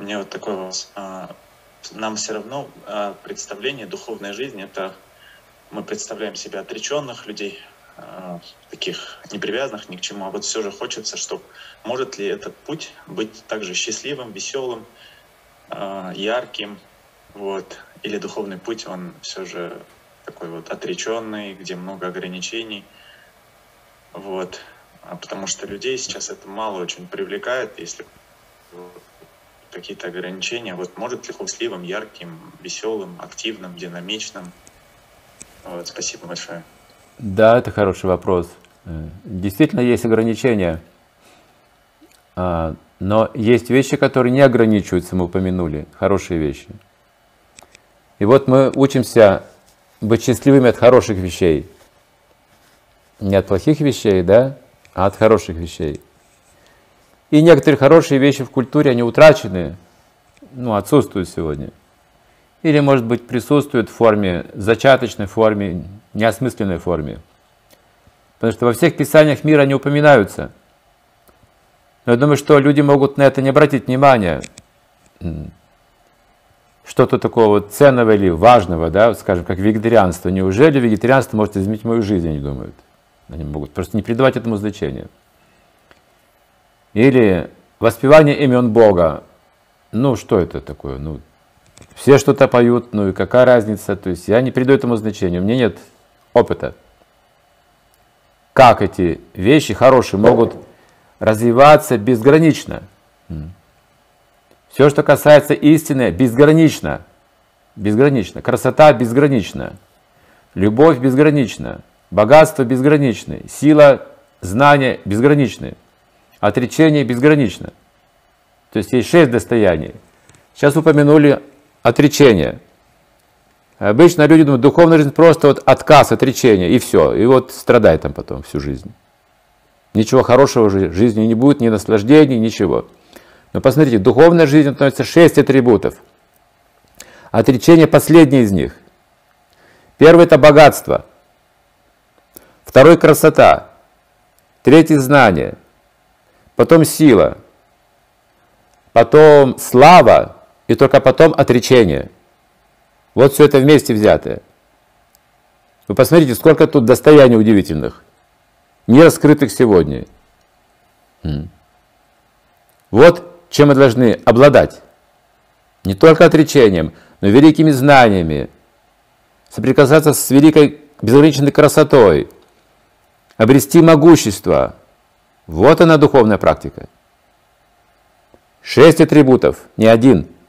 мне вот такой вопрос. А, нам все равно а, представление духовной жизни это мы представляем себя отреченных людей, а, таких непривязанных ни к чему, а вот все же хочется, чтобы может ли этот путь быть также счастливым, веселым, ярким, вот, или духовный путь, он все же такой вот отреченный, где много ограничений, вот, потому что людей сейчас это мало очень привлекает, если какие-то ограничения. Вот может ли хусливым, ярким, веселым, активным, динамичным? Вот, спасибо большое. Да, это хороший вопрос. Э, действительно есть ограничения, а, но есть вещи, которые не ограничиваются, мы упомянули, хорошие вещи. И вот мы учимся быть счастливыми от хороших вещей. Не от плохих вещей, да, а от хороших вещей. И некоторые хорошие вещи в культуре, они утрачены, ну, отсутствуют сегодня. Или, может быть, присутствуют в форме, зачаточной форме, неосмысленной форме. Потому что во всех писаниях мира они упоминаются. Но я думаю, что люди могут на это не обратить внимания. Что-то такого ценного или важного, да, скажем, как вегетарианство. Неужели вегетарианство может изменить мою жизнь, они думают. Они могут просто не придавать этому значения. Или воспевание имен Бога. Ну, что это такое? Ну, все что-то поют, ну и какая разница? То есть я не придаю этому значения, у меня нет опыта. Как эти вещи хорошие могут развиваться безгранично? Все, что касается истины, безгранично. Безгранично. Красота безгранична. Любовь безгранична. Богатство безграничное. Сила знания безграничны. Отречение безгранично. То есть есть шесть достояний. Сейчас упомянули отречение. Обычно люди думают, духовная жизнь просто вот отказ, отречение, и все. И вот страдай там потом всю жизнь. Ничего хорошего в жизни не будет, ни наслаждений, ничего. Но посмотрите, духовная жизнь относится шесть атрибутов. Отречение последний из них. Первый это богатство. Второй красота. Третий знание потом сила, потом слава и только потом отречение. Вот все это вместе взятое. Вы посмотрите, сколько тут достояний удивительных, не раскрытых сегодня. Вот чем мы должны обладать. Не только отречением, но и великими знаниями, соприкасаться с великой безграничной красотой, обрести могущество, вот она духовная практика. Шесть атрибутов, не один –